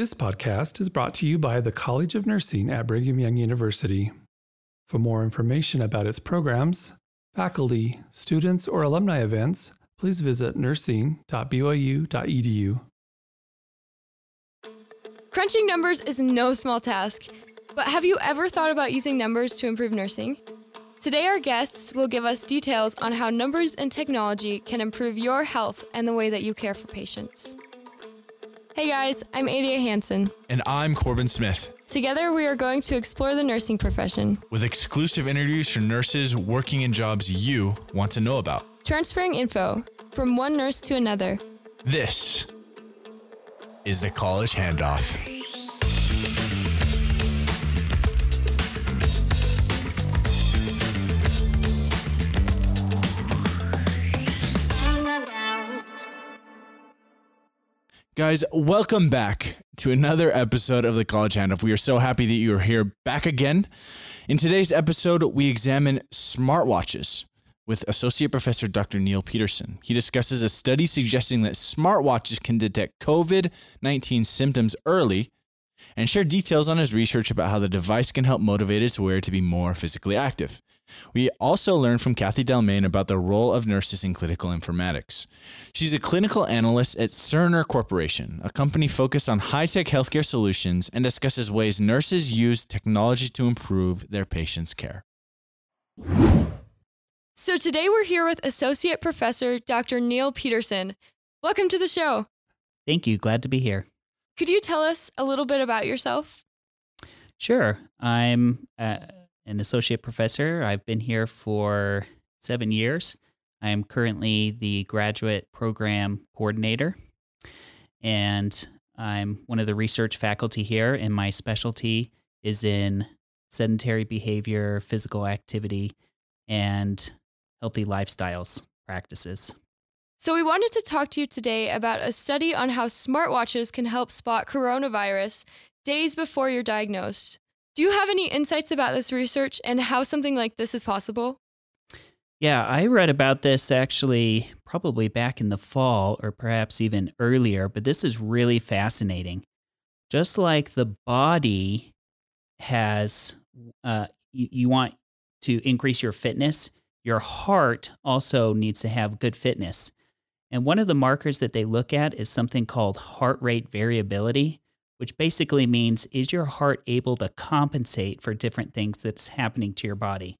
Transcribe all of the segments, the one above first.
This podcast is brought to you by the College of Nursing at Brigham Young University. For more information about its programs, faculty, students, or alumni events, please visit nursing.byu.edu. Crunching numbers is no small task, but have you ever thought about using numbers to improve nursing? Today, our guests will give us details on how numbers and technology can improve your health and the way that you care for patients. Hey guys, I'm Adia Hansen. And I'm Corbin Smith. Together, we are going to explore the nursing profession, with exclusive interviews for nurses working in jobs you want to know about. transferring info from one nurse to another. This is the college handoff. Guys, welcome back to another episode of the College Handoff. We are so happy that you are here back again. In today's episode, we examine smartwatches with Associate Professor Dr. Neil Peterson. He discusses a study suggesting that smartwatches can detect COVID 19 symptoms early and share details on his research about how the device can help motivate its wearer to be more physically active. We also learned from Kathy Delmain about the role of nurses in clinical informatics. She's a clinical analyst at Cerner Corporation, a company focused on high tech healthcare solutions, and discusses ways nurses use technology to improve their patients' care. So today we're here with Associate Professor Dr. Neil Peterson. Welcome to the show. Thank you. Glad to be here. Could you tell us a little bit about yourself? Sure. I'm uh, an associate professor. I've been here for seven years. I am currently the graduate program coordinator, and I'm one of the research faculty here. And my specialty is in sedentary behavior, physical activity, and healthy lifestyles practices. So, we wanted to talk to you today about a study on how smartwatches can help spot coronavirus days before you're diagnosed. Do you have any insights about this research and how something like this is possible? Yeah, I read about this actually probably back in the fall or perhaps even earlier, but this is really fascinating. Just like the body has, uh, you, you want to increase your fitness, your heart also needs to have good fitness. And one of the markers that they look at is something called heart rate variability, which basically means is your heart able to compensate for different things that's happening to your body?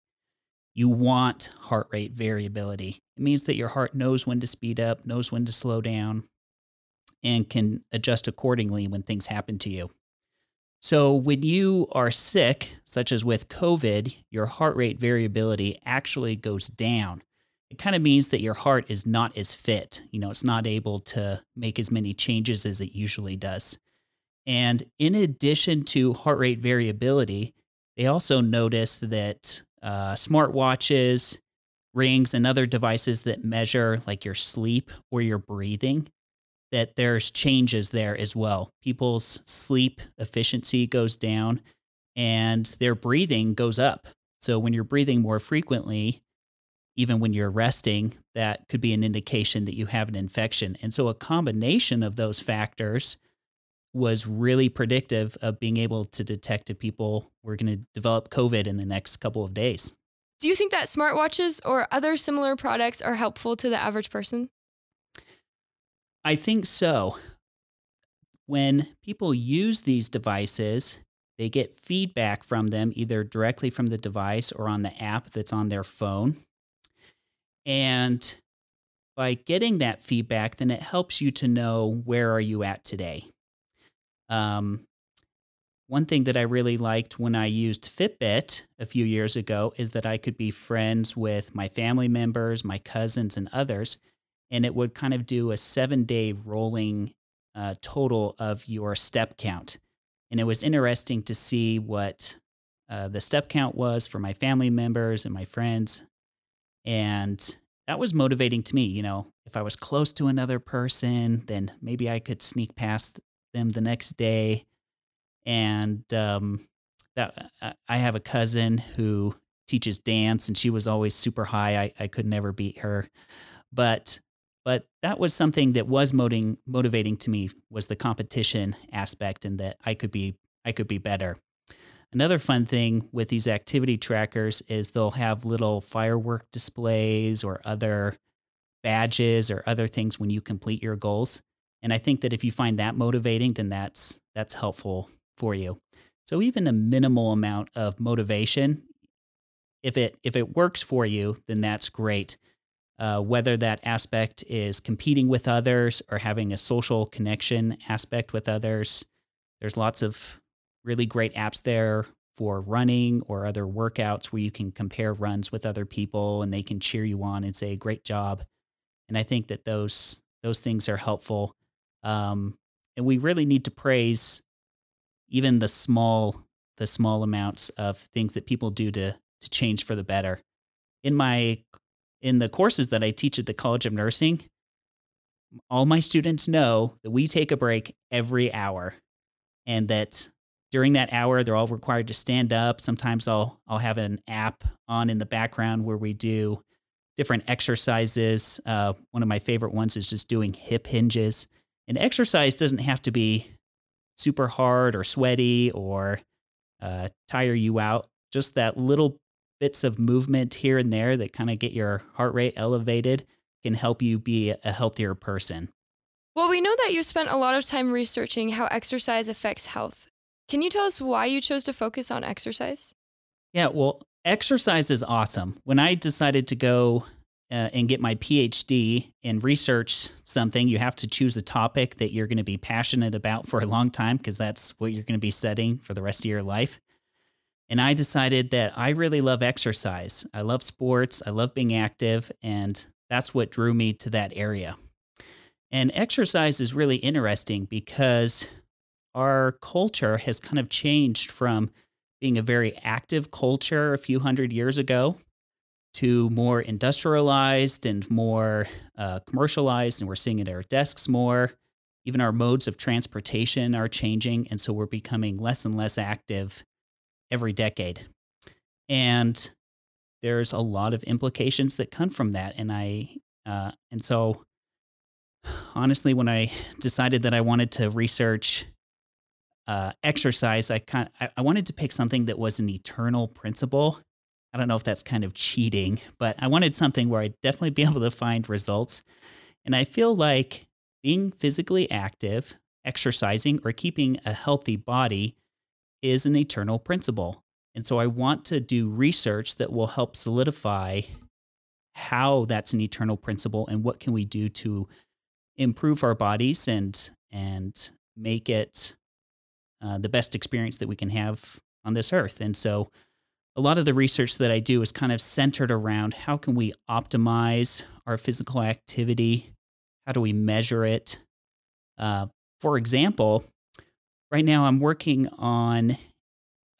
You want heart rate variability. It means that your heart knows when to speed up, knows when to slow down, and can adjust accordingly when things happen to you. So, when you are sick, such as with COVID, your heart rate variability actually goes down. It kind of means that your heart is not as fit. You know, it's not able to make as many changes as it usually does. And in addition to heart rate variability, they also noticed that uh, smartwatches, rings, and other devices that measure like your sleep or your breathing, that there's changes there as well. People's sleep efficiency goes down and their breathing goes up. So when you're breathing more frequently, even when you're resting, that could be an indication that you have an infection. And so a combination of those factors was really predictive of being able to detect if people were going to develop COVID in the next couple of days. Do you think that smartwatches or other similar products are helpful to the average person? I think so. When people use these devices, they get feedback from them either directly from the device or on the app that's on their phone. And by getting that feedback, then it helps you to know where are you at today. Um, one thing that I really liked when I used Fitbit a few years ago is that I could be friends with my family members, my cousins, and others, and it would kind of do a seven day rolling uh, total of your step count. And it was interesting to see what uh, the step count was for my family members and my friends. And that was motivating to me. You know, if I was close to another person, then maybe I could sneak past them the next day. And um, that I have a cousin who teaches dance, and she was always super high. I, I could never beat her, but but that was something that was motivating motivating to me was the competition aspect and that I could be I could be better. Another fun thing with these activity trackers is they'll have little firework displays or other badges or other things when you complete your goals. And I think that if you find that motivating, then that's that's helpful for you. So even a minimal amount of motivation, if it if it works for you, then that's great. Uh, whether that aspect is competing with others or having a social connection aspect with others, there's lots of really great apps there for running or other workouts where you can compare runs with other people and they can cheer you on and say great job and i think that those those things are helpful um, and we really need to praise even the small the small amounts of things that people do to to change for the better. In my in the courses that i teach at the college of nursing all my students know that we take a break every hour and that during that hour they're all required to stand up. Sometimes i'll i'll have an app on in the background where we do different exercises. Uh, one of my favorite ones is just doing hip hinges and exercise doesn't have to be super hard or sweaty or uh, tire you out just that little bits of movement here and there that kind of get your heart rate elevated can help you be a healthier person Well, we know that you spent a lot of time researching how exercise affects health. Can you tell us why you chose to focus on exercise? Yeah, well, exercise is awesome. When I decided to go uh, and get my PhD and research something, you have to choose a topic that you're going to be passionate about for a long time because that's what you're going to be studying for the rest of your life. And I decided that I really love exercise. I love sports, I love being active, and that's what drew me to that area. And exercise is really interesting because our culture has kind of changed from being a very active culture a few hundred years ago to more industrialized and more uh, commercialized. And we're seeing it at our desks more. Even our modes of transportation are changing. And so we're becoming less and less active every decade. And there's a lot of implications that come from that. And I, uh, and so honestly, when I decided that I wanted to research uh, exercise, I kind I, I wanted to pick something that was an eternal principle. I don't know if that's kind of cheating, but I wanted something where I'd definitely be able to find results. And I feel like being physically active, exercising, or keeping a healthy body is an eternal principle. And so I want to do research that will help solidify how that's an eternal principle and what can we do to improve our bodies and and make it uh, the best experience that we can have on this earth. And so, a lot of the research that I do is kind of centered around how can we optimize our physical activity? How do we measure it? Uh, for example, right now I'm working on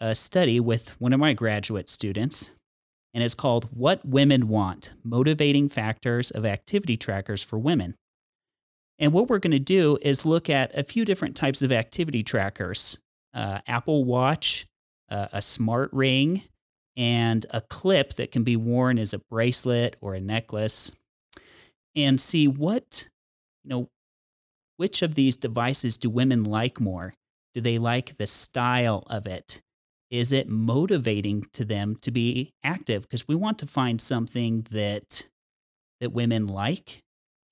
a study with one of my graduate students, and it's called What Women Want Motivating Factors of Activity Trackers for Women. And what we're going to do is look at a few different types of activity trackers uh, Apple Watch, uh, a smart ring, and a clip that can be worn as a bracelet or a necklace, and see what, you know, which of these devices do women like more? Do they like the style of it? Is it motivating to them to be active? Because we want to find something that that women like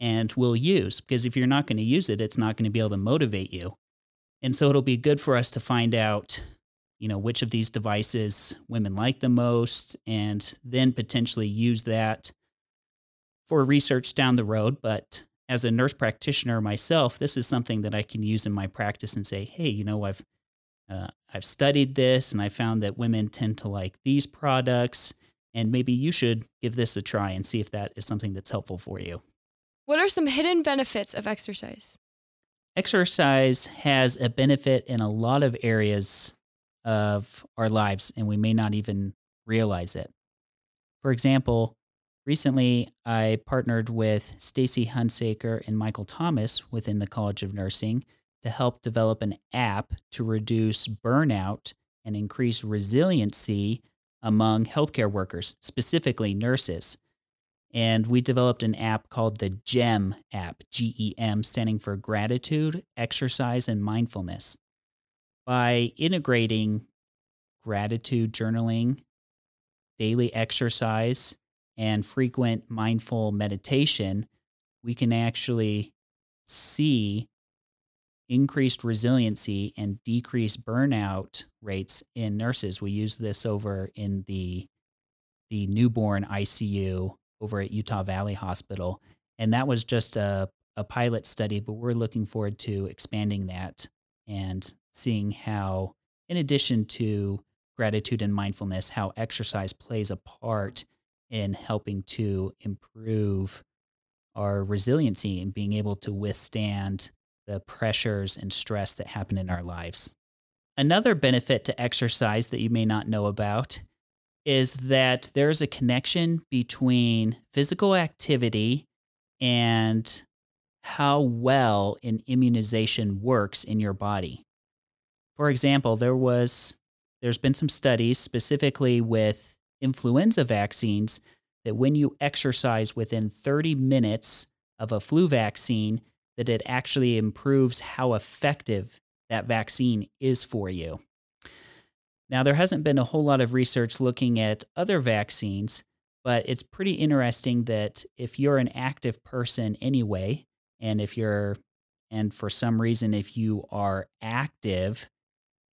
and will use because if you're not going to use it, it's not going to be able to motivate you. And so it'll be good for us to find out, you know, which of these devices women like the most and then potentially use that for research down the road. But as a nurse practitioner myself, this is something that I can use in my practice and say, hey, you know, I've uh, I've studied this and I found that women tend to like these products, and maybe you should give this a try and see if that is something that's helpful for you. What are some hidden benefits of exercise? Exercise has a benefit in a lot of areas of our lives, and we may not even realize it. For example, recently I partnered with Stacy Hunsaker and Michael Thomas within the College of Nursing to help develop an app to reduce burnout and increase resiliency among healthcare workers, specifically nurses. And we developed an app called the GEM app, G E M, standing for Gratitude, Exercise, and Mindfulness. By integrating gratitude journaling, daily exercise, and frequent mindful meditation, we can actually see increased resiliency and decreased burnout rates in nurses. We use this over in the the newborn ICU over at Utah Valley Hospital. And that was just a, a pilot study, but we're looking forward to expanding that and seeing how, in addition to gratitude and mindfulness, how exercise plays a part in helping to improve our resiliency and being able to withstand the pressures and stress that happen in our lives. Another benefit to exercise that you may not know about is that there's a connection between physical activity and how well an immunization works in your body. For example, there was there's been some studies specifically with influenza vaccines that when you exercise within 30 minutes of a flu vaccine that it actually improves how effective that vaccine is for you. Now, there hasn't been a whole lot of research looking at other vaccines, but it's pretty interesting that if you're an active person anyway, and if you're, and for some reason, if you are active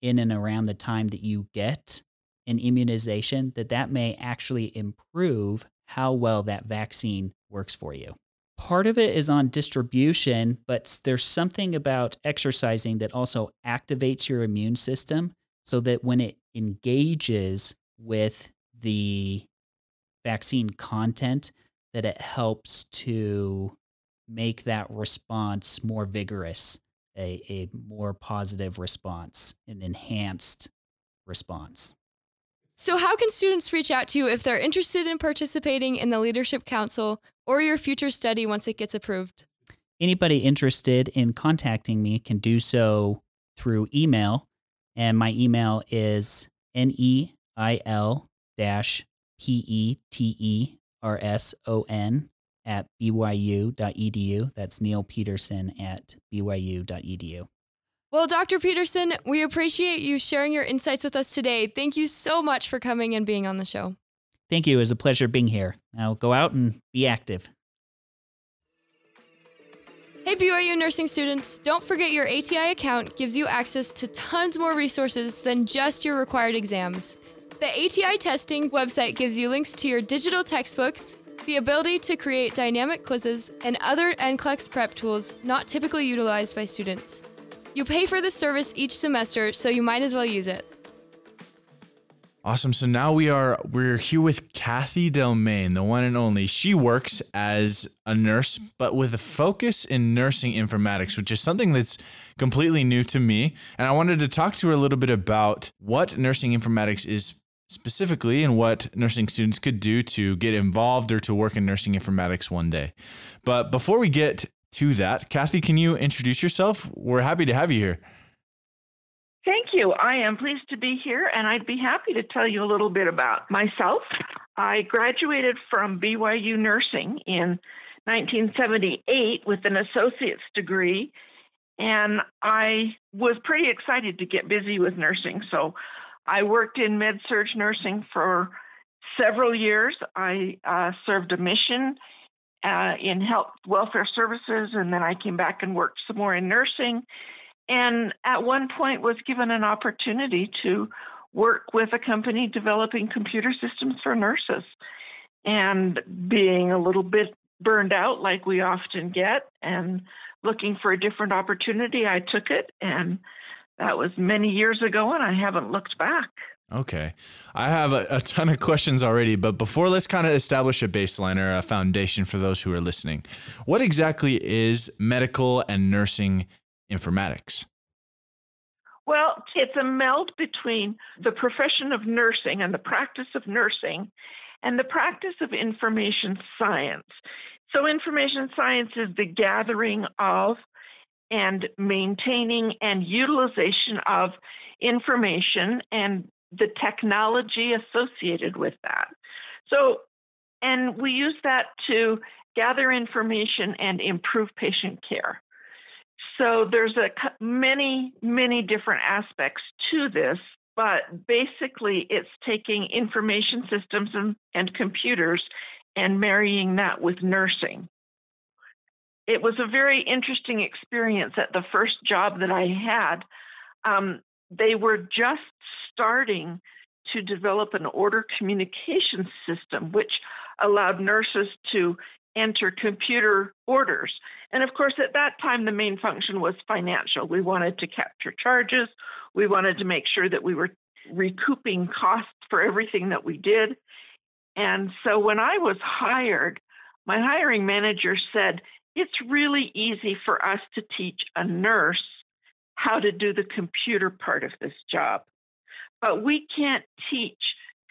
in and around the time that you get an immunization, that that may actually improve how well that vaccine works for you. Part of it is on distribution, but there's something about exercising that also activates your immune system so that when it engages with the vaccine content that it helps to make that response more vigorous, a, a more positive response, an enhanced response. So, how can students reach out to you if they're interested in participating in the Leadership Council or your future study once it gets approved? Anybody interested in contacting me can do so through email and my email is neil dash p e t e r s o n at byu.edu. That's Neil Peterson at byu.edu. Well, Dr. Peterson, we appreciate you sharing your insights with us today. Thank you so much for coming and being on the show. Thank you. It was a pleasure being here. Now go out and be active. Hey BYU nursing students, don't forget your ATI account gives you access to tons more resources than just your required exams. The ATI testing website gives you links to your digital textbooks, the ability to create dynamic quizzes, and other NCLEX prep tools not typically utilized by students. You pay for this service each semester, so you might as well use it. Awesome. So now we are we're here with Kathy Delmain, the one and only. She works as a nurse, but with a focus in nursing informatics, which is something that's completely new to me. And I wanted to talk to her a little bit about what nursing informatics is specifically and what nursing students could do to get involved or to work in nursing informatics one day. But before we get to that, Kathy, can you introduce yourself? We're happy to have you here. Thank you. I am pleased to be here, and I'd be happy to tell you a little bit about myself. I graduated from BYU Nursing in 1978 with an associate's degree, and I was pretty excited to get busy with nursing. So I worked in med surg nursing for several years. I uh, served a mission uh, in health welfare services, and then I came back and worked some more in nursing and at one point was given an opportunity to work with a company developing computer systems for nurses. And being a little bit burned out, like we often get, and looking for a different opportunity, I took it. And that was many years ago, and I haven't looked back. Okay. I have a, a, ton of questions already, but before let's kind of establish a baseline or a foundation for those who are listening. What exactly is medical and nursing informatics? Well, it's a meld between the profession of nursing and the practice of nursing and the practice of information science. So, information science is the gathering of and maintaining and utilization of information and the technology associated with that. So, and we use that to gather information and improve patient care. So there's a many many different aspects to this, but basically it's taking information systems and, and computers and marrying that with nursing. It was a very interesting experience at the first job that I had. Um, they were just starting to develop an order communication system, which allowed nurses to enter computer orders. And of course, at that time, the main function was financial. We wanted to capture charges, we wanted to make sure that we were recouping costs for everything that we did. And so when I was hired, my hiring manager said, It's really easy for us to teach a nurse how to do the computer part of this job. But we can't teach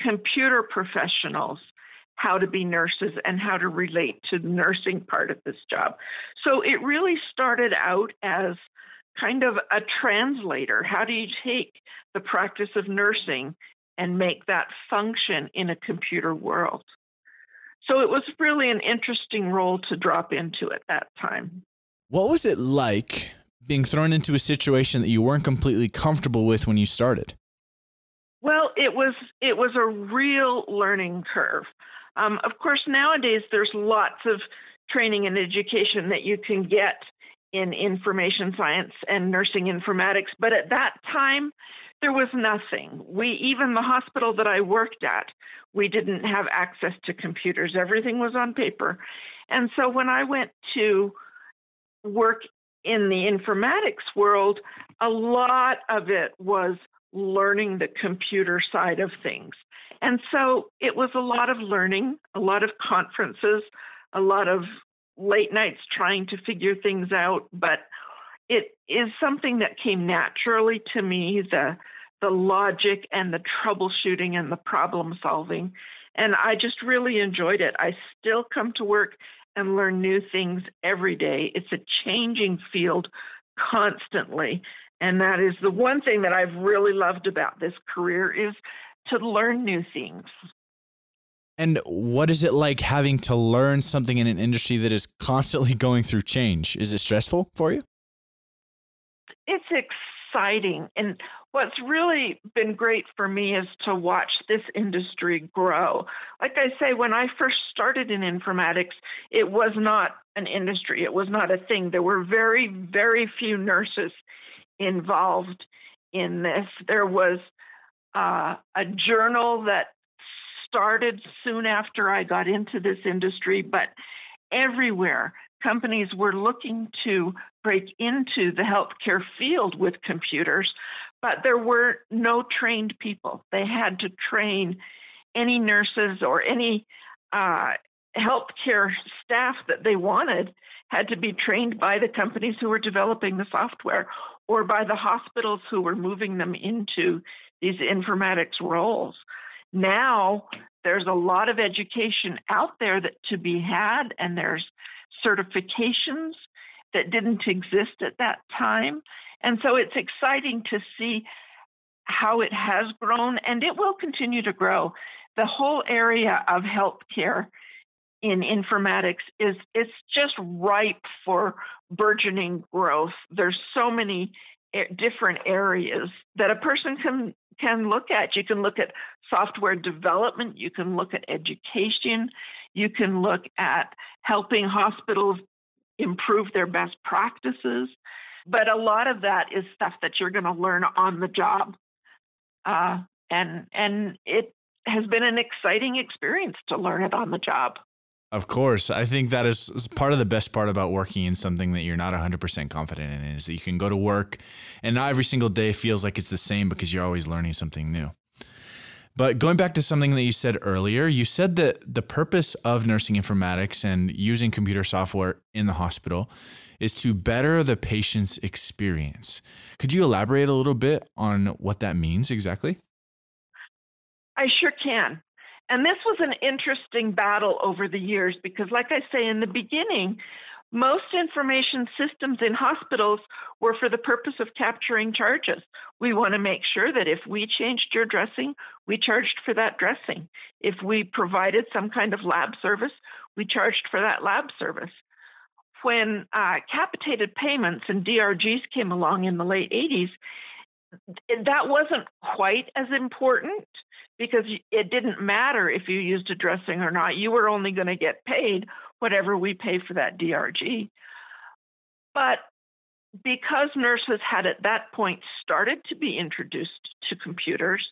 computer professionals how to be nurses and how to relate to the nursing part of this job. So it really started out as kind of a translator. How do you take the practice of nursing and make that function in a computer world? So it was really an interesting role to drop into at that time. What was it like being thrown into a situation that you weren't completely comfortable with when you started? Well, it was it was a real learning curve. Um, of course, nowadays there's lots of training and education that you can get in information science and nursing informatics, but at that time there was nothing. We even the hospital that I worked at, we didn't have access to computers. Everything was on paper. And so when I went to work in the informatics world, a lot of it was learning the computer side of things. And so it was a lot of learning, a lot of conferences, a lot of late nights trying to figure things out, but it is something that came naturally to me the the logic and the troubleshooting and the problem solving and I just really enjoyed it. I still come to work and learn new things every day. It's a changing field constantly. And that is the one thing that I've really loved about this career is to learn new things. And what is it like having to learn something in an industry that is constantly going through change? Is it stressful for you? It's exciting. And what's really been great for me is to watch this industry grow. Like I say, when I first started in informatics, it was not an industry, it was not a thing. There were very, very few nurses involved in this. There was uh, a journal that started soon after I got into this industry, but everywhere companies were looking to break into the healthcare field with computers, but there were no trained people. They had to train any nurses or any uh, healthcare staff that they wanted had to be trained by the companies who were developing the software or by the hospitals who were moving them into these informatics roles. Now there's a lot of education out there that to be had, and there's certifications that didn't exist at that time. And so it's exciting to see how it has grown, and it will continue to grow. The whole area of healthcare in informatics is it's just ripe for burgeoning growth. There's so many eh, different areas that a person can can look at. You can look at software development, you can look at education, you can look at helping hospitals improve their best practices. But a lot of that is stuff that you're going to learn on the job. Uh, and and it has been an exciting experience to learn it on the job. Of course. I think that is part of the best part about working in something that you're not 100% confident in is that you can go to work and not every single day feels like it's the same because you're always learning something new. But going back to something that you said earlier, you said that the purpose of nursing informatics and using computer software in the hospital is to better the patient's experience. Could you elaborate a little bit on what that means exactly? I sure can. And this was an interesting battle over the years because, like I say in the beginning, Most information systems in hospitals were for the purpose of capturing charges. We want to make sure that if we changed your dressing, we charged for that dressing. If we provided some kind of lab service, we charged for that lab service. When uh, capitated payments and DRGs came along in the late 80s, that wasn't quite as important because it didn't matter if you used a dressing or not. You were only going to get paid whatever we pay for that DRG. But because nurses had at that point started to be introduced to computers,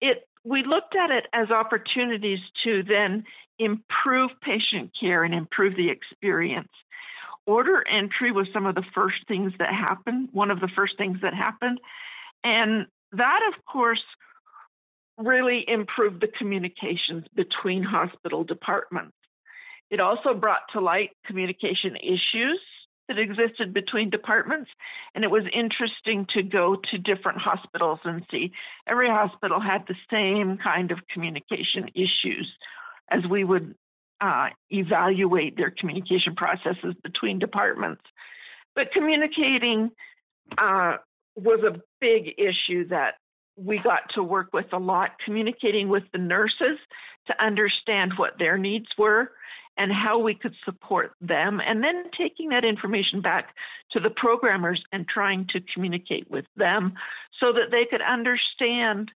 it we looked at it as opportunities to then improve patient care and improve the experience. Order entry was some of the first things that happened, one of the first things that happened. And that, of course, really improved the communications between hospital departments. It also brought to light communication issues that existed between departments, and it was interesting to go to different hospitals and see every hospital had the same kind of communication issues as we would uh, evaluate their communication processes between departments. But communicating uh, was a big issue that we got to work with a lot, communicating with the nurses to understand what their needs were and how we could support them, and then taking that information back to the programmers and trying to communicate with them so that they could understand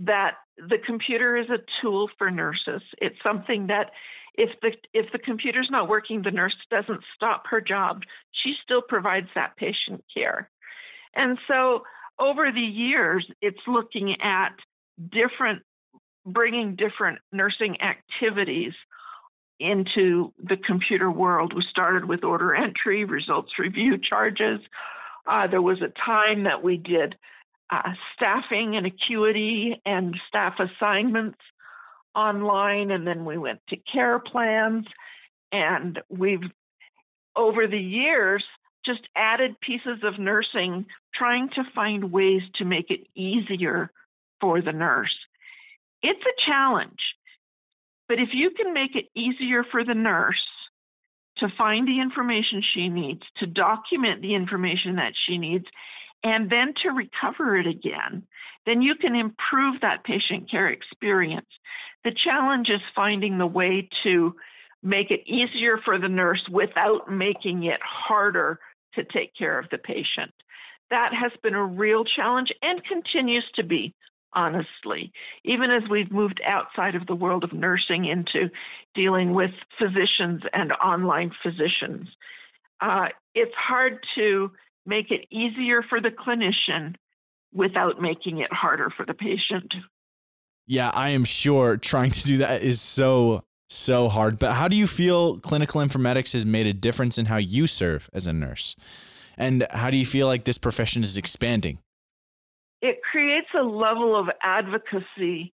that the computer is a tool for nurses. It's something that if the if the computer's not working, the nurse doesn't stop her job. She still provides that patient care. And so over the years, it's looking at different, bringing different nursing activities into the computer world. We started with order entry, results review, charges. Uh, there was a time that we did uh, staffing and acuity and staff assignments online, and then we went to care plans. And we've, over the years, just added pieces of nursing, trying to find ways to make it easier for the nurse. It's a challenge, but if you can make it easier for the nurse to find the information she needs, to document the information that she needs, and then to recover it again, then you can improve that patient care experience. The challenge is finding the way to make it easier for the nurse without making it harder to take care of the patient. That has been a real challenge and continues to be, honestly, even as we've moved outside of the world of nursing into dealing with physicians and online physicians. Uh, it's hard to make it easier for the clinician without making it harder for the patient. Yeah, I am sure trying to do that is so so hard. But how do you feel clinical informatics has made a difference in how you serve as a nurse? And how do you feel like this profession is expanding? It creates a level of advocacy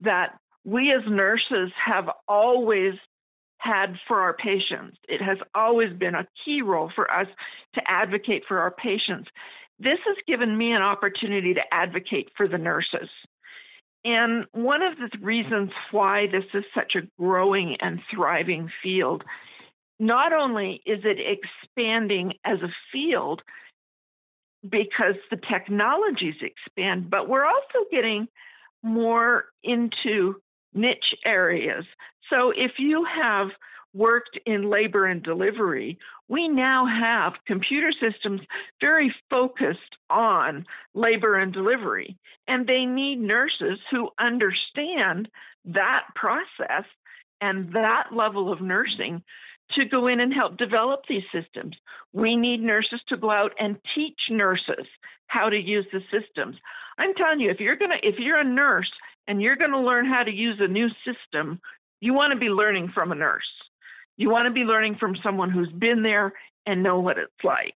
that we as nurses have always had for our patients. It has always been a key role for us to advocate for our patients. This has given me an opportunity to advocate for the nurses. And one of the reasons why this is such a growing and thriving field, not only is it expanding as a field because the technologies expand, but we're also getting more into niche areas. So if you have worked in labor and delivery, we now have computer systems very focused on labor and delivery. And they need nurses who understand that process and that level of nursing to go in and help develop these systems. We need nurses to go out and teach nurses how to use the systems. I'm telling you, if you're gonna if you're a nurse and you're gonna learn how to use a new system, you want to be learning from a nurse. You want to be learning from someone who's been there and know what it's like.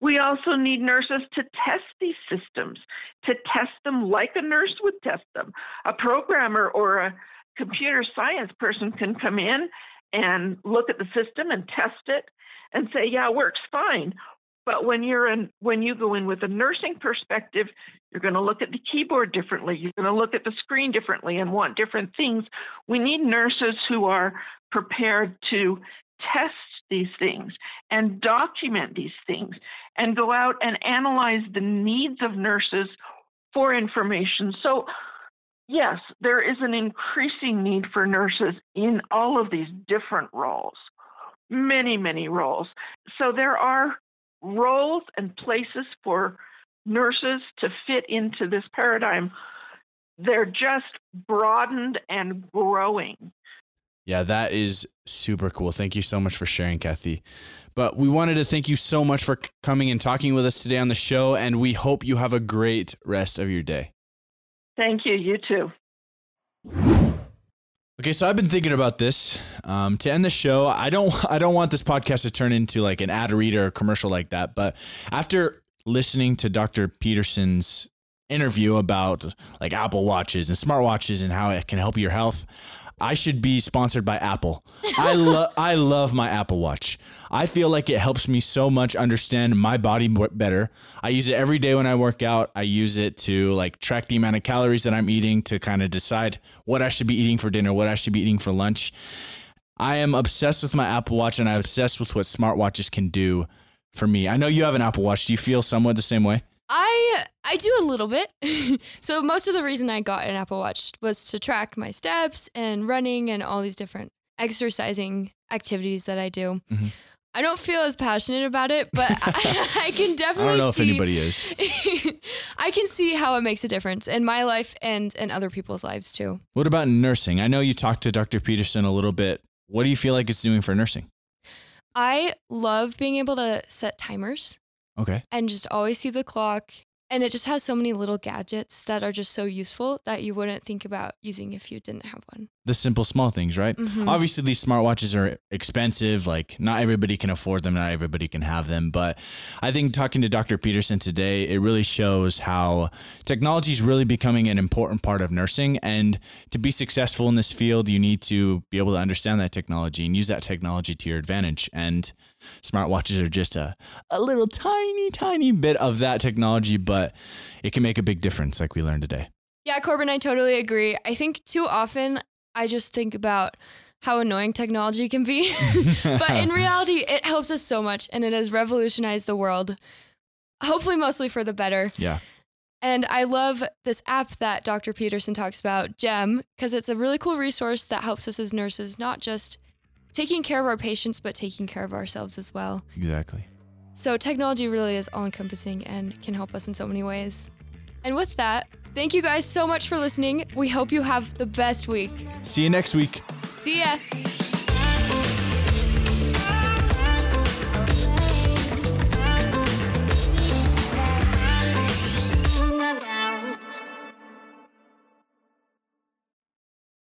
We also need nurses to test these systems, to test them like a nurse would test them. A programmer or a computer science person can come in and look at the system and test it and say, yeah, it works fine. But when you're in, when you go in with a nursing perspective, you're going to look at the keyboard differently. You're going to look at the screen differently and want different things. We need nurses who are prepared to test these things and document these things and go out and analyze the needs of nurses for information. So, yes, there is an increasing need for nurses in all of these different roles, many, many roles. So, there are roles and places for nurses to fit into this paradigm. They're just broadened and growing. Yeah, that is super cool. Thank you so much for sharing, Kathy. But we wanted to thank you so much for coming and talking with us today on the show, and we hope you have a great rest of your day. Thank you. You too. Okay, so I've been thinking about this. Um, to end the show, I don't, I don't want this podcast to turn into like an ad read or commercial like that. But after listening to Dr. Peterson's interview about like Apple watches and smartwatches and how it can help your health, I should be sponsored by Apple. I love I love my Apple Watch. I feel like it helps me so much understand my body better. I use it every day when I work out. I use it to like track the amount of calories that I'm eating to kind of decide what I should be eating for dinner, what I should be eating for lunch. I am obsessed with my Apple Watch and I'm obsessed with what smartwatches can do for me. I know you have an Apple Watch. Do you feel somewhat the same way? I I do a little bit. so most of the reason I got an Apple Watch was to track my steps and running and all these different exercising activities that I do. Mm-hmm. I don't feel as passionate about it, but I, I, can definitely. I don't know see, if anybody is. I can see how it makes a difference in my life and in other people's lives too. What about nursing? I know you talked to Dr. Peterson a little bit. What do you feel like it's doing for nursing? I love being able to set timers Okay. And just always see the clock. And it just has so many little gadgets that are just so useful that you wouldn't think about using if you didn't have one. The simple, small things, right? Mm-hmm. Obviously, these smartwatches are expensive. Like, not everybody can afford them, not everybody can have them. But I think talking to Dr. Peterson today, it really shows how technology is really becoming an important part of nursing. And to be successful in this field, you need to be able to understand that technology and use that technology to your advantage. And smartwatches are just a, a little tiny, tiny bit of that technology, but it can make a big difference, like we learned today. Yeah, Corbin, I totally agree. I think too often I just think about how annoying technology can be. but in reality, it helps us so much and it has revolutionized the world, hopefully, mostly for the better. Yeah. And I love this app that Dr. Peterson talks about, GEM, because it's a really cool resource that helps us as nurses not just taking care of our patients, but taking care of ourselves as well. Exactly. So technology really is all encompassing and can help us in so many ways. And with that, thank you guys so much for listening. We hope you have the best week. See you next week. See ya.